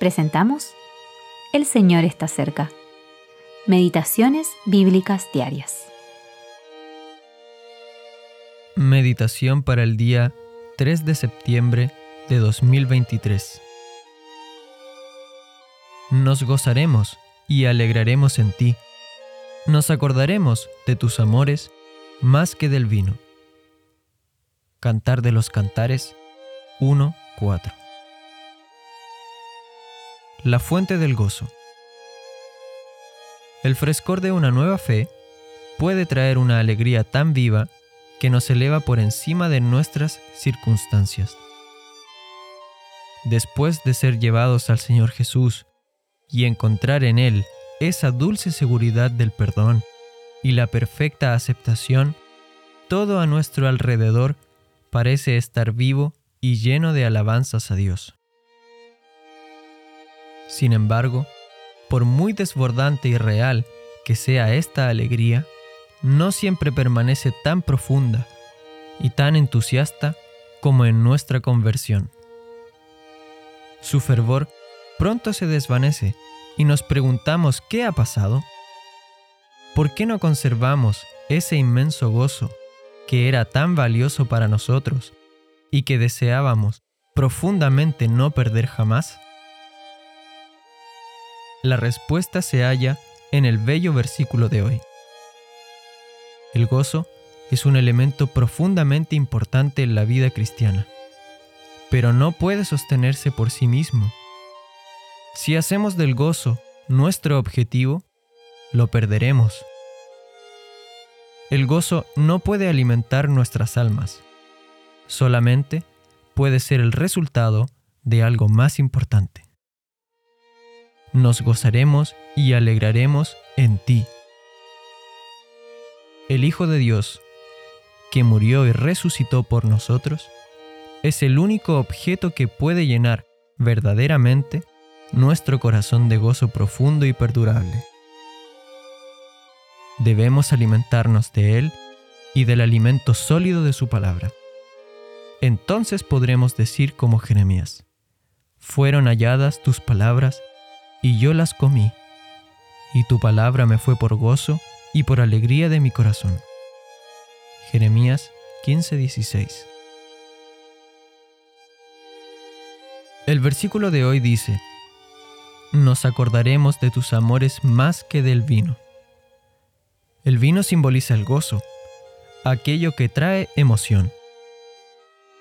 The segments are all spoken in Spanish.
presentamos El Señor está cerca. Meditaciones Bíblicas Diarias. Meditación para el día 3 de septiembre de 2023. Nos gozaremos y alegraremos en ti. Nos acordaremos de tus amores más que del vino. Cantar de los Cantares 1.4 la fuente del gozo. El frescor de una nueva fe puede traer una alegría tan viva que nos eleva por encima de nuestras circunstancias. Después de ser llevados al Señor Jesús y encontrar en Él esa dulce seguridad del perdón y la perfecta aceptación, todo a nuestro alrededor parece estar vivo y lleno de alabanzas a Dios. Sin embargo, por muy desbordante y real que sea esta alegría, no siempre permanece tan profunda y tan entusiasta como en nuestra conversión. Su fervor pronto se desvanece y nos preguntamos qué ha pasado. ¿Por qué no conservamos ese inmenso gozo que era tan valioso para nosotros y que deseábamos profundamente no perder jamás? La respuesta se halla en el bello versículo de hoy. El gozo es un elemento profundamente importante en la vida cristiana, pero no puede sostenerse por sí mismo. Si hacemos del gozo nuestro objetivo, lo perderemos. El gozo no puede alimentar nuestras almas, solamente puede ser el resultado de algo más importante nos gozaremos y alegraremos en ti. El Hijo de Dios, que murió y resucitó por nosotros, es el único objeto que puede llenar verdaderamente nuestro corazón de gozo profundo y perdurable. Debemos alimentarnos de Él y del alimento sólido de su palabra. Entonces podremos decir como Jeremías, fueron halladas tus palabras y yo las comí, y tu palabra me fue por gozo y por alegría de mi corazón. Jeremías 15:16 El versículo de hoy dice, Nos acordaremos de tus amores más que del vino. El vino simboliza el gozo, aquello que trae emoción.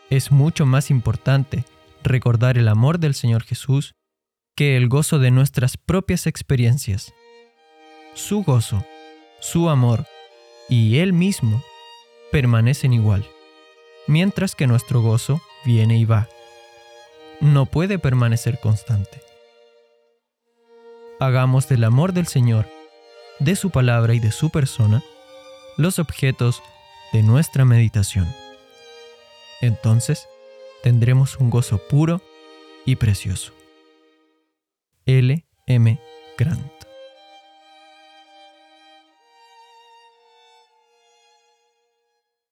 Es mucho más importante recordar el amor del Señor Jesús que el gozo de nuestras propias experiencias. Su gozo, su amor y Él mismo permanecen igual, mientras que nuestro gozo viene y va. No puede permanecer constante. Hagamos del amor del Señor, de su palabra y de su persona, los objetos de nuestra meditación. Entonces tendremos un gozo puro y precioso. L. M. Grant.